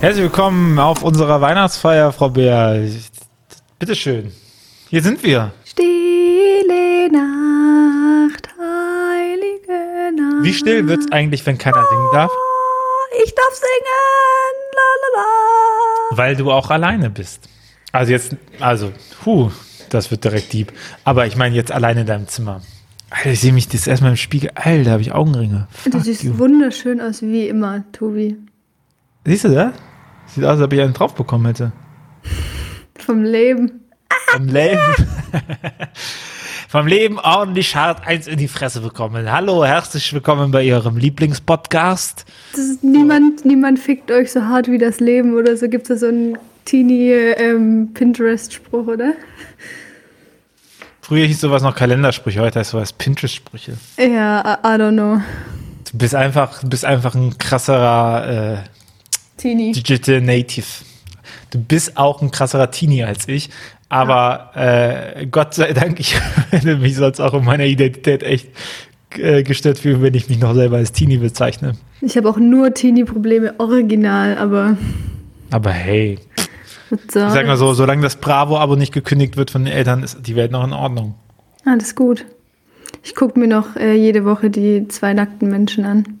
Herzlich willkommen auf unserer Weihnachtsfeier, Frau Bär. Bitteschön. Hier sind wir. Stille Nacht, heilige Nacht. Wie still wird's eigentlich, wenn keiner singen darf? Ich darf singen, la la la. Weil du auch alleine bist. Also jetzt, also, puh, das wird direkt deep. Aber ich meine jetzt alleine in deinem Zimmer. Alter, ich sehe mich das erstmal im Spiegel. Alter, da habe ich Augenringe. Du Fuck siehst you. wunderschön aus, wie immer, Tobi. Siehst du das? Sieht aus, als ob ich einen drauf bekommen hätte. Vom Leben. Vom Leben. Vom Leben ordentlich hart eins in die Fresse bekommen. Hallo, herzlich willkommen bei Ihrem Lieblingspodcast. Das ist, niemand, niemand fickt euch so hart wie das Leben oder so. Gibt es da so einen teeny ähm, Pinterest-Spruch, oder? Früher hieß sowas noch Kalendersprüche, heute heißt sowas Pinterest-Sprüche. Ja, I, I don't know. Du bist einfach, du bist einfach ein krasserer äh, Teenie. Digital Native. Du bist auch ein krasserer Teenie als ich, aber äh, Gott sei Dank, ich würde mich sonst auch in meiner Identität echt äh, gestört fühlen, wenn ich mich noch selber als Teenie bezeichne. Ich habe auch nur Teenie-Probleme original, aber Aber hey, ich sag mal so, solange das Bravo-Abo nicht gekündigt wird von den Eltern, ist die Welt noch in Ordnung. Alles gut. Ich gucke mir noch äh, jede Woche die zwei nackten Menschen an.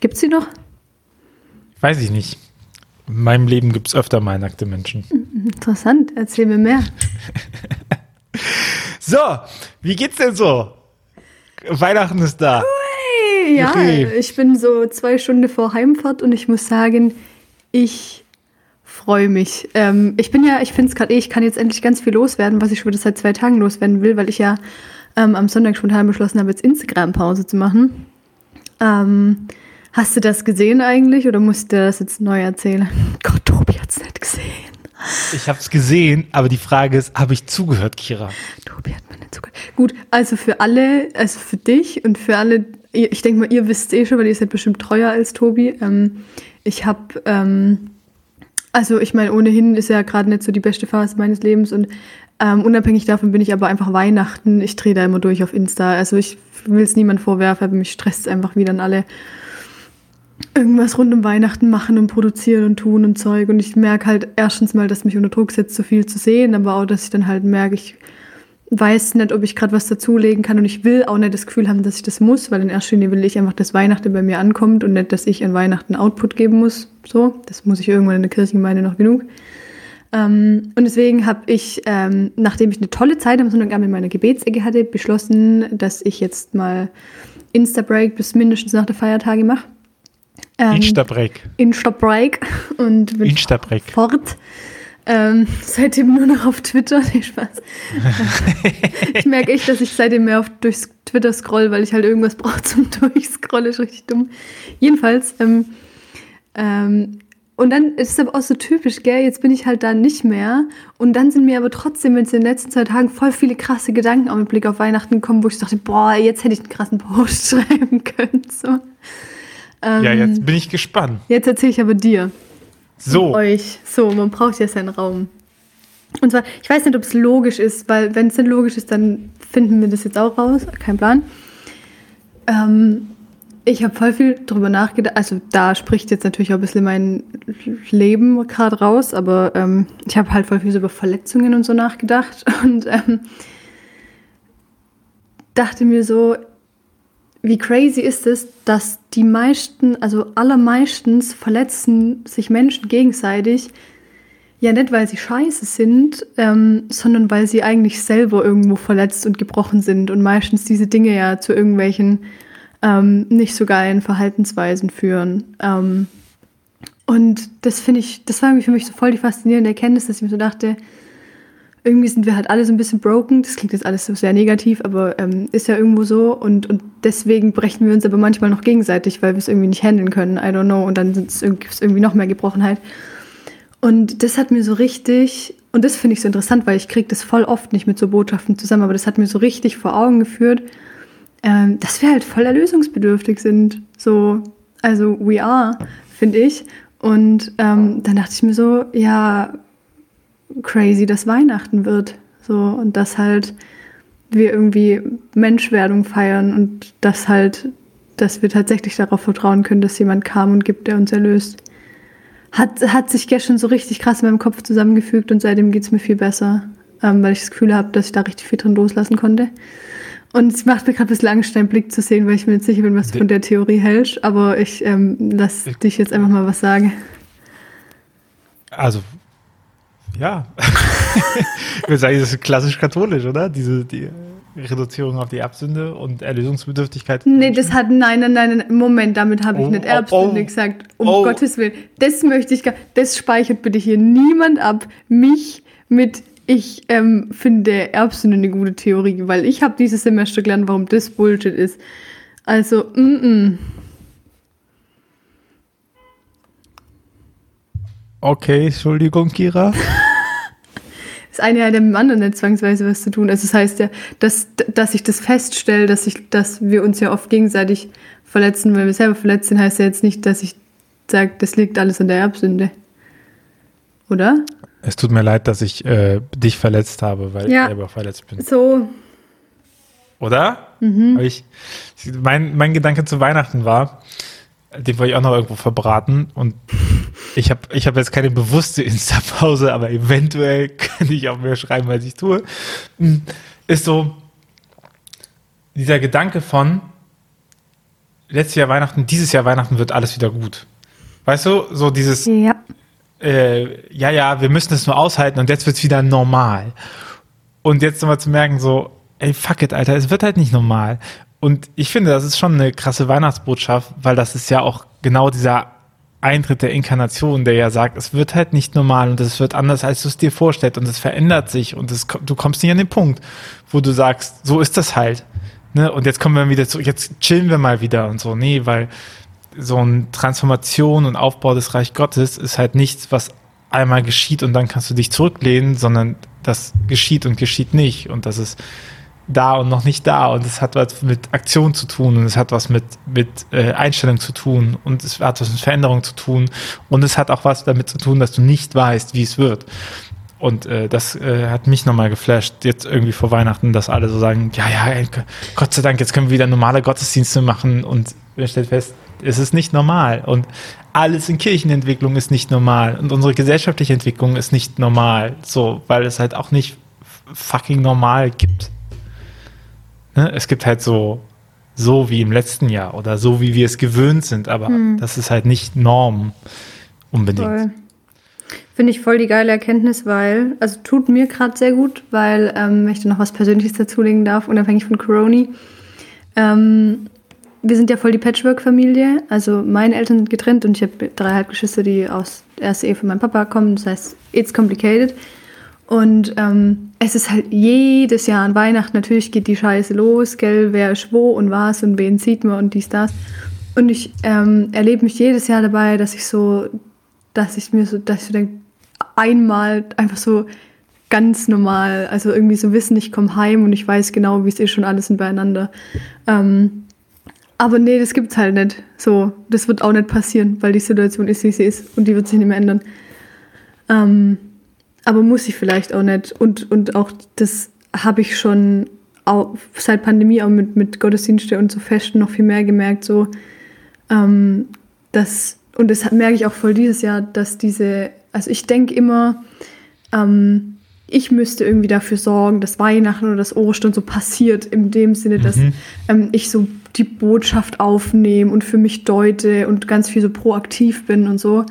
Gibt's die noch? Weiß ich nicht. In meinem Leben gibt es öfter mal nackte Menschen. Interessant, erzähl mir mehr. So, wie geht's denn so? Weihnachten ist da. Hey, ja, Juhu. ich bin so zwei Stunden vor Heimfahrt und ich muss sagen, ich freue mich. Ähm, ich bin ja, ich finde es gerade eh, ich kann jetzt endlich ganz viel loswerden, was ich schon wieder seit zwei Tagen loswerden will, weil ich ja ähm, am Sonntag spontan beschlossen habe, jetzt Instagram-Pause zu machen. Ähm, hast du das gesehen eigentlich oder musst du das jetzt neu erzählen? Gott, Tobi hat's nicht gesehen. Ich habe es gesehen, aber die Frage ist, habe ich zugehört, Kira? Tobi hat mir nicht zugehört. Gut, also für alle, also für dich und für alle, ich denke mal, ihr wisst eh schon, weil ihr seid bestimmt treuer als Tobi. Ähm, ich habe, ähm, also ich meine, ohnehin ist ja gerade nicht so die beste Phase meines Lebens und ähm, unabhängig davon bin ich aber einfach Weihnachten. Ich drehe da immer durch auf Insta. Also ich will es niemand vorwerfen, aber mich stresst es einfach, wie dann alle irgendwas rund um Weihnachten machen und produzieren und tun und Zeug. Und ich merke halt erstens mal, dass mich unter Druck setzt, so viel zu sehen, aber auch, dass ich dann halt merke, ich weiß nicht, ob ich gerade was dazulegen kann und ich will auch nicht das Gefühl haben, dass ich das muss, weil in erster Linie will ich einfach, dass Weihnachten bei mir ankommt und nicht, dass ich an Weihnachten Output geben muss. So, das muss ich irgendwann in der Kirchengemeinde noch genug. Ähm, und deswegen habe ich, ähm, nachdem ich eine tolle Zeit am Sonntagabend in meiner Gebetsecke hatte, beschlossen, dass ich jetzt mal Insta-Break bis mindestens nach der Feiertage mache. Ähm, Insta-Break. Insta-Break und bin Insta-Break. fort. Ähm, seitdem nur noch auf Twitter. Nee, Spaß. ich merke echt, dass ich seitdem mehr auf durchs Twitter scroll, weil ich halt irgendwas brauche zum Durchscrollen. Ist richtig dumm. Jedenfalls, ähm, ähm, und dann ist es aber auch so typisch, gell? Jetzt bin ich halt da nicht mehr. Und dann sind mir aber trotzdem jetzt in den letzten zwei Tagen voll viele krasse Gedanken auch mit Blick auf Weihnachten gekommen, wo ich dachte, boah, jetzt hätte ich einen krassen Post schreiben können. So. Ähm, Ja, jetzt bin ich gespannt. jetzt erzähle ich aber dir So, euch. So, man braucht ja seinen Raum. Und zwar, ich weiß nicht, ob es logisch ist, weil wenn es nicht logisch ist, dann finden wir das jetzt auch raus. Kein Plan. Ähm, ich habe voll viel drüber nachgedacht. Also da spricht jetzt natürlich auch ein bisschen mein Leben gerade raus, aber ähm, ich habe halt voll viel so über Verletzungen und so nachgedacht und ähm, dachte mir so, wie crazy ist es, dass die meisten, also allermeistens verletzen sich Menschen gegenseitig, ja nicht weil sie scheiße sind, ähm, sondern weil sie eigentlich selber irgendwo verletzt und gebrochen sind und meistens diese Dinge ja zu irgendwelchen ähm, nicht so geilen Verhaltensweisen führen. Ähm, und das finde ich, das war für mich so voll die faszinierende Erkenntnis, dass ich mir so dachte, irgendwie sind wir halt alle so ein bisschen broken. Das klingt jetzt alles so sehr negativ, aber ähm, ist ja irgendwo so. Und, und deswegen brechen wir uns aber manchmal noch gegenseitig, weil wir es irgendwie nicht handeln können. I don't know. Und dann gibt es irgendwie noch mehr Gebrochenheit. Und das hat mir so richtig, und das finde ich so interessant, weil ich kriege das voll oft nicht mit so Botschaften zusammen, aber das hat mir so richtig vor Augen geführt, ähm, dass wir halt voll erlösungsbedürftig sind. So, also we are, finde ich. Und ähm, dann dachte ich mir so, ja, crazy, dass Weihnachten wird. So, und dass halt wir irgendwie Menschwerdung feiern und dass halt, dass wir tatsächlich darauf vertrauen können, dass jemand kam und gibt, der uns erlöst. hat, hat sich gestern so richtig krass in meinem Kopf zusammengefügt und seitdem geht es mir viel besser, ähm, weil ich das Gefühl habe, dass ich da richtig viel drin loslassen konnte. Und es macht mir gerade ein bisschen Angst, deinen Blick zu sehen, weil ich mir nicht sicher bin, was du von der Theorie hältst. Aber ich ähm, lass dich jetzt einfach mal was sagen. Also, ja. ich würde sagen, das ist klassisch katholisch, oder? Diese die Reduzierung auf die Erbsünde und Erlösungsbedürftigkeit. Nee, das hat, nein, nein, nein, Moment, damit habe ich oh, nicht oh, Erbsünde oh, gesagt. Um oh. Gottes Willen. Das möchte ich gar, das speichert bitte hier niemand ab. Mich mit ich ähm, finde Erbsünde eine gute Theorie, weil ich habe dieses Semester gelernt, warum das Bullshit ist. Also, mm, -mm. Okay, Entschuldigung, Kira. das eine hat ja mit dem anderen nicht zwangsweise was zu tun. Also das heißt ja, dass, dass ich das feststelle, dass, ich, dass wir uns ja oft gegenseitig verletzen, weil wir selber verletzt sind, heißt ja jetzt nicht, dass ich sage, das liegt alles an der Erbsünde. Oder? Es tut mir leid, dass ich äh, dich verletzt habe, weil ja, ich selber verletzt bin. So. Oder? Mhm. Ich, mein, mein Gedanke zu Weihnachten war, den wollte ich auch noch irgendwo verbraten und ich habe ich hab jetzt keine bewusste Insta-Pause, aber eventuell könnte ich auch mehr schreiben, als ich tue. Hm, ist so dieser Gedanke von letztes Jahr Weihnachten, dieses Jahr Weihnachten wird alles wieder gut. Weißt du, so dieses, ja, äh, ja, ja, wir müssen es nur aushalten und jetzt wird es wieder normal. Und jetzt nochmal zu merken, so, ey, fuck it, Alter, es wird halt nicht normal. Und ich finde, das ist schon eine krasse Weihnachtsbotschaft, weil das ist ja auch genau dieser Eintritt der Inkarnation, der ja sagt, es wird halt nicht normal und es wird anders, als du es dir vorstellst und es verändert sich und es, du kommst nicht an den Punkt, wo du sagst, so ist das halt. Ne? Und jetzt kommen wir wieder zurück, jetzt chillen wir mal wieder und so. Nee, weil so eine Transformation und Aufbau des Reich Gottes ist halt nichts, was einmal geschieht und dann kannst du dich zurücklehnen, sondern das geschieht und geschieht nicht. Und das ist da und noch nicht da. Und es hat was mit Aktion zu tun und es hat was mit, mit äh, Einstellung zu tun und es hat was mit Veränderung zu tun. Und es hat auch was damit zu tun, dass du nicht weißt, wie es wird. Und äh, das äh, hat mich nochmal geflasht, jetzt irgendwie vor Weihnachten, dass alle so sagen, ja, ja, Gott sei Dank, jetzt können wir wieder normale Gottesdienste machen. Und wir stellen fest, es ist nicht normal. Und alles in Kirchenentwicklung ist nicht normal. Und unsere gesellschaftliche Entwicklung ist nicht normal, so, weil es halt auch nicht fucking normal gibt. Ne? Es gibt halt so, so wie im letzten Jahr oder so wie wir es gewöhnt sind, aber hm. das ist halt nicht Norm unbedingt. Voll. Finde ich voll die geile Erkenntnis, weil, also tut mir gerade sehr gut, weil ähm, ich da noch was Persönliches dazulegen darf, unabhängig von Coroni. Ähm, wir sind ja voll die Patchwork-Familie. Also meine Eltern sind getrennt und ich habe drei Halbgeschwister, die aus der ersten Ehe von meinem Papa kommen. Das heißt, it's complicated. Und ähm, es ist halt jedes Jahr an Weihnachten, natürlich geht die Scheiße los, gell, wer ist wo und was und wen sieht man und dies, das. Und ich ähm, erlebe mich jedes Jahr dabei, dass ich so, dass ich mir so, dass ich denke, einmal einfach so ganz normal, also irgendwie so wissen, ich komme heim und ich weiß genau, wie es ist schon alles sind beieinander. Ähm, aber nee, das gibt's halt nicht. So, das wird auch nicht passieren, weil die Situation ist, wie sie ist und die wird sich nicht mehr ändern. Ähm, aber muss ich vielleicht auch nicht. Und, und auch das habe ich schon auch seit Pandemie auch mit, mit Gottesdienste und so Festen noch viel mehr gemerkt, so ähm, dass, und das merke ich auch voll dieses Jahr, dass diese, also ich denke immer, ähm, ich müsste irgendwie dafür sorgen, dass Weihnachten oder das Ostern so passiert, in dem Sinne, dass mhm. ähm, ich so die Botschaft aufnehme und für mich deute und ganz viel so proaktiv bin und so.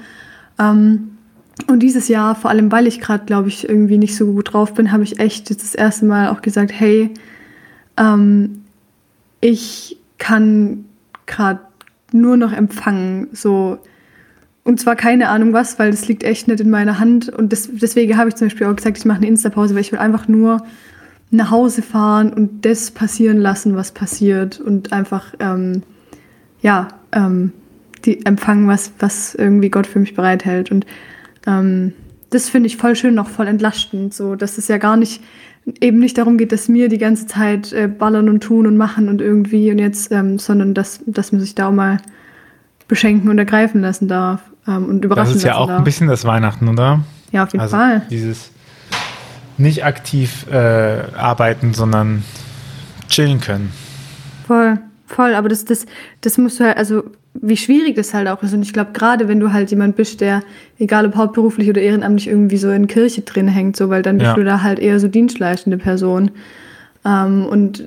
Ähm, und dieses Jahr, vor allem weil ich gerade, glaube ich, irgendwie nicht so gut drauf bin, habe ich echt jetzt das erste Mal auch gesagt, hey, ähm, ich kann gerade nur noch empfangen, so und zwar keine Ahnung was, weil das liegt echt nicht in meiner Hand. Und das, deswegen habe ich zum Beispiel auch gesagt, ich mache eine Insta-Pause, weil ich will einfach nur nach Hause fahren und das passieren lassen, was passiert. Und einfach, ähm, ja, ähm, die empfangen, was, was irgendwie Gott für mich bereithält. Und ähm, das finde ich voll schön, noch voll entlastend, so dass es ja gar nicht eben nicht darum geht, dass mir die ganze Zeit äh, ballern und tun und machen und irgendwie und jetzt, ähm, sondern dass, dass man sich da auch mal beschenken und ergreifen lassen darf ähm, und überraschen Das ist ja auch darf. ein bisschen das Weihnachten, oder? Ja, auf jeden also Fall. Dieses nicht aktiv äh, arbeiten, sondern chillen können. Voll, Voll, aber das, das, das musst du halt, also wie schwierig das halt auch ist. Und ich glaube, gerade wenn du halt jemand bist, der, egal ob hauptberuflich oder ehrenamtlich, irgendwie so in Kirche drin hängt, so, weil dann bist Ja. du da halt eher so dienstleistende Person. Ähm, und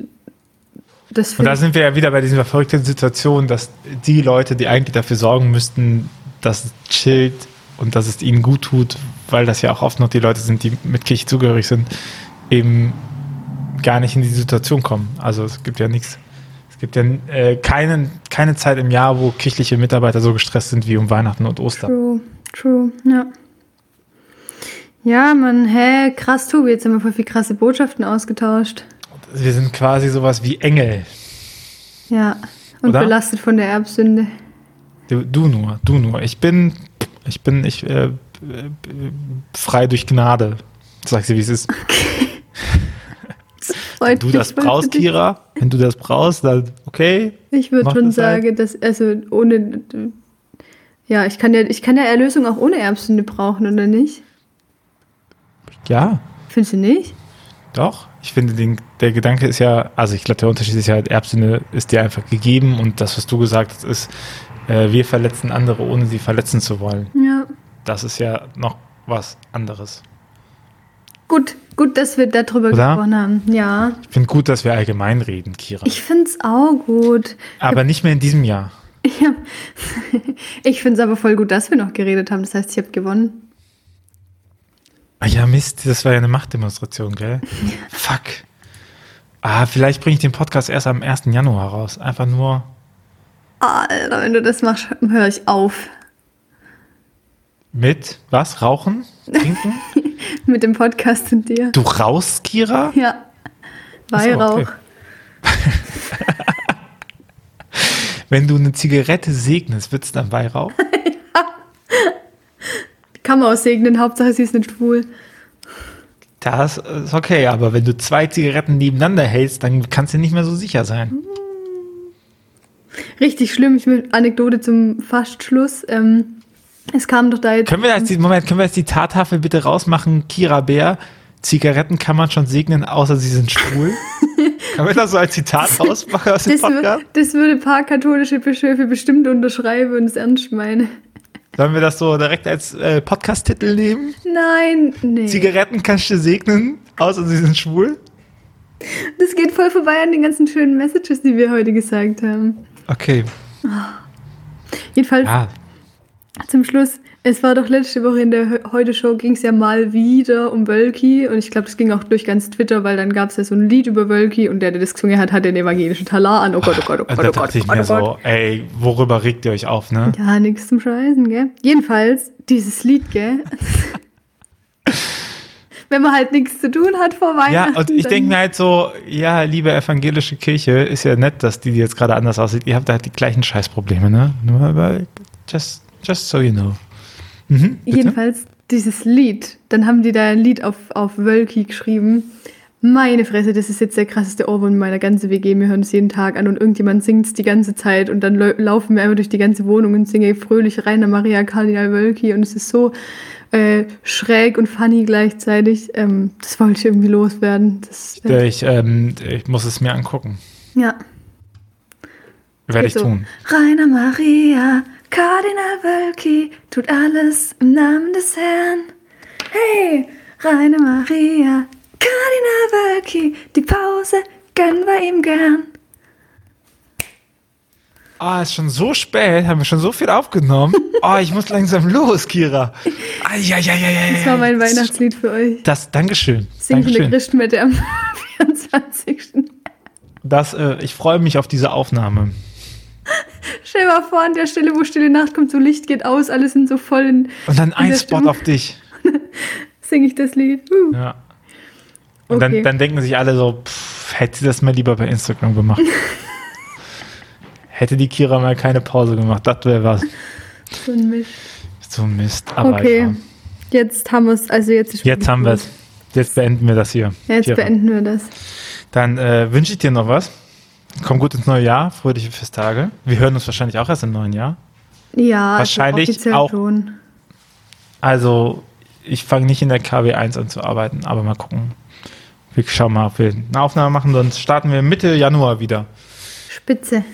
das Und da sind wir ja wieder bei dieser verrückten Situation, dass die Leute, die eigentlich dafür sorgen müssten, dass es chillt und dass es ihnen gut tut, weil das ja auch oft noch die Leute sind, die mit Kirche zugehörig sind, eben gar nicht in die Situation kommen. Also es gibt ja nichts. Es gibt ja äh, keinen, keine Zeit im Jahr, wo kirchliche Mitarbeiter so gestresst sind wie um Weihnachten und Ostern. True, true, ja. Ja, man, hä, krass, Tobi, jetzt haben wir voll viel krasse Botschaften ausgetauscht. Wir sind quasi sowas wie Engel. Ja, und Oder? belastet von der Erbsünde. Du, du nur, du nur. Ich bin, ich bin, ich äh, äh, frei durch Gnade. Sag sie, wie es ist. Wenn du das brauchst. Kira, wenn du das brauchst, dann okay. Ich würde schon das halt. sagen, dass, also ohne, ja, ich kann ja, ich kann ja Erlösung auch ohne Erbsünde brauchen, oder nicht? Ja, Findest du nicht? doch. Ich finde, den, der Gedanke ist ja, also ich glaube, der Unterschied ist ja, halt, Erbsünde ist dir einfach gegeben und das, was du gesagt hast, ist, äh, wir verletzen andere, ohne sie verletzen zu wollen. Ja. Das ist ja noch was anderes. Gut, gut, dass wir darüber Oder? gesprochen haben. Ja. Ich finde gut, dass wir allgemein reden, Kira. Ich find's auch gut. Aber nicht mehr in diesem Jahr. Ich, hab, ich find's aber voll gut, dass wir noch geredet haben. Das heißt, ich habe gewonnen. Ah ja, Mist, das war ja eine Machtdemonstration, gell? Fuck. Ah, vielleicht bringe ich den Podcast erst am 1. Januar raus. Einfach nur. Alter, wenn du das machst, höre ich auf. Mit was? Rauchen? Trinken? Mit dem Podcast und dir. Du raus, Kira? Ja. Weihrauch. okay. Wenn du eine Zigarette segnest, wird es dann Weihrauch? Kann man aussegnen, Hauptsache sie ist nicht schwul. Das ist okay, aber wenn du zwei Zigaretten nebeneinander hältst, dann kannst du nicht mehr so sicher sein. Richtig schlimm. Ich will Anekdote zum Fastschluss. Ähm, es kam doch da jetzt. Können wir jetzt, die- Moment, können wir jetzt die Tattafel bitte rausmachen? Kira Bär, Zigaretten kann man schon segnen, außer sie sind schwul. können wir das so als Zitat rausmachen aus dem das, Podcast? das würde ein paar katholische Bischöfe bestimmt unterschreiben und es ernst meinen. Sollen wir das so direkt als äh, Podcast-Titel nehmen? Nein, nee. Zigaretten kannst du segnen, außer sie sind schwul? Das geht voll vorbei an den ganzen schönen Messages, die wir heute gesagt haben. Okay. Jedenfalls Ja, zum Schluss, es war doch letzte Woche in der He- Heute-Show ging es ja mal wieder um Wölki und ich glaube, das ging auch durch ganz Twitter, weil dann gab es ja so ein Lied über Wölki und der, der das gesungen hat, hat den evangelischen Talar an. Oh Gott, oh Gott, oh Gott, da oh Gott, dachte oh ich Gott, mir oh Gott. so, ey, worüber regt ihr euch auf, ne? Ja, nichts zum Scheißen, gell? Jedenfalls, dieses Lied, gell? Wenn man halt nichts zu tun hat vor Weihnachten. Ja, und ich denke mir halt so, ja, liebe evangelische Kirche, ist ja nett, dass die jetzt gerade anders aussieht. Ihr habt halt die gleichen Scheißprobleme, ne? Nur aber just, just so you know. Mhm? Jedenfalls dieses Lied, dann haben die da ein Lied auf, auf Wölki geschrieben. Meine Fresse, das ist jetzt der krasseste Ohrwurm in meiner ganzen WG. Wir hören es jeden Tag an und irgendjemand singt es die ganze Zeit und dann lau- laufen wir einfach durch die ganze Wohnung und singen fröhlich Rainer Maria Kardinal Wölki und es ist so äh, schräg und funny gleichzeitig. Ähm, das wollte ich irgendwie loswerden. Das, äh, Ich, ähm, ich muss es mir angucken. ja. Werde ich so. tun. Rainer Maria, Kardinal Wölki, tut alles im Namen des Herrn. Hey, Rainer Maria, Kardinal Wölki, die Pause gönnen wir ihm gern. Ah, ist schon so spät, haben wir schon so viel aufgenommen. Oh, ich muss langsam los, Kira. Eieieiei. Das war mein Weihnachtslied für euch. Das, Dankeschön. Dankeschön. Christmette am 24. Das, äh, ich freue mich auf diese Aufnahme. Stell dir mal vor, an der Stelle, wo Stille Nacht kommt, so Licht geht aus, alle sind so voll in. Und dann ein Spot Stimmung. auf dich. Singe ich das Lied. Uh. Ja. Und Okay. dann, dann denken sich alle so, pff, hätte sie das mal lieber bei Instagram gemacht. hätte die Kira mal keine Pause gemacht, das wäre was. So ein Misch. So Mist. Aber Okay, ja. jetzt haben wir es. Also jetzt Jetzt haben wir es. Jetzt beenden wir das hier. Ja, jetzt Kira. beenden wir das. Dann äh, wünsche ich dir noch was. Komm gut ins neue Jahr, fröhliche Festtage. Wir hören uns wahrscheinlich auch erst im neuen Jahr. Ja, Wahrscheinlich also auch- schon. Also, ich fange nicht in der KW1 an zu arbeiten, aber mal gucken. Wir schauen mal, ob wir eine Aufnahme machen, sonst starten wir Mitte Januar wieder. Spitze.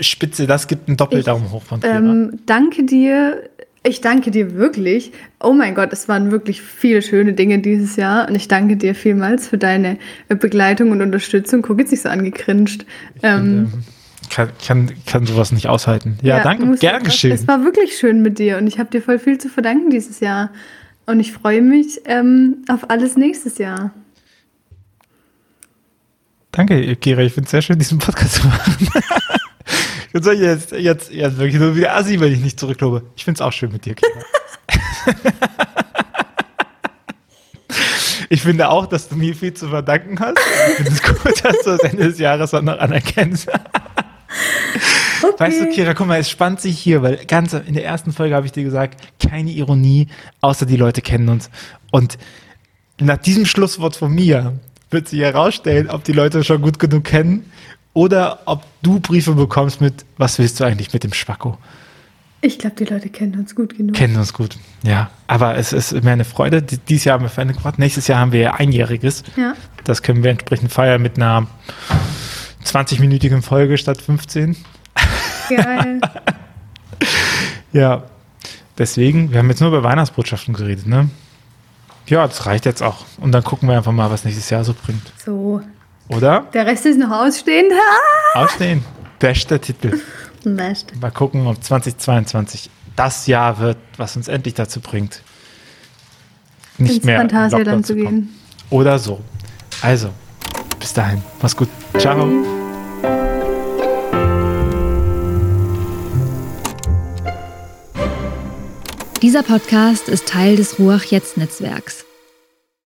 spitze, das gibt einen Doppeldaumen hoch von Kira. Ähm, danke dir. Ich danke dir wirklich. Oh mein Gott, es waren wirklich viele schöne Dinge dieses Jahr und ich danke dir vielmals für deine Begleitung und Unterstützung. Guck jetzt nicht so angekrinscht. Ähm, ähm, kann, kann, kann sowas nicht aushalten. Ja, danke, muss- gern geschehen. Es war wirklich schön mit dir und ich habe dir voll viel zu verdanken dieses Jahr. Und ich freue mich ähm, auf alles nächstes Jahr. Danke, Kira, ich finde es sehr schön, diesen Podcast zu machen. Jetzt soll ich jetzt, jetzt, jetzt wirklich nur wieder Assi, wenn ich nicht zurücklobe. Ich finde es auch schön mit dir, Kira. Ich finde auch, dass du mir viel zu verdanken hast. Ich finde es gut, dass du das Ende des Jahres auch noch anerkennst. Okay. Weißt du, Kira, guck mal, es spannt sich hier, weil ganz in der ersten Folge habe ich dir gesagt, keine Ironie, außer die Leute kennen uns. Und nach diesem Schlusswort von mir wird sich herausstellen, ob die Leute schon gut genug kennen oder ob du Briefe bekommst mit, was willst du eigentlich mit dem Spacko? Ich glaube, die Leute kennen uns gut genug. Kennen uns gut, ja. Aber es ist mir eine Freude. Die- Dieses Jahr haben wir Freunde gebracht. Nächstes Jahr haben wir einjähriges. Ja. Das können wir entsprechend feiern mit einer 20-minütigen Folge statt 15. Geil. Ja, deswegen, wir haben jetzt nur über Weihnachtsbotschaften geredet, ne? Ja, das reicht jetzt auch. Und dann gucken wir einfach mal, was nächstes Jahr so bringt. So, Oder? der Rest ist noch ausstehend. Ah! Ausstehen. Bester Titel. Best. Mal gucken, ob 2022 das Jahr wird, was uns endlich dazu bringt, nicht Ins mehr in Phantasialand Lockdown zu kommen. gehen. Oder so. Also, bis dahin. Mach's gut. Ciao. Dieser Podcast ist Teil des Ruach Jetzt Netzwerks.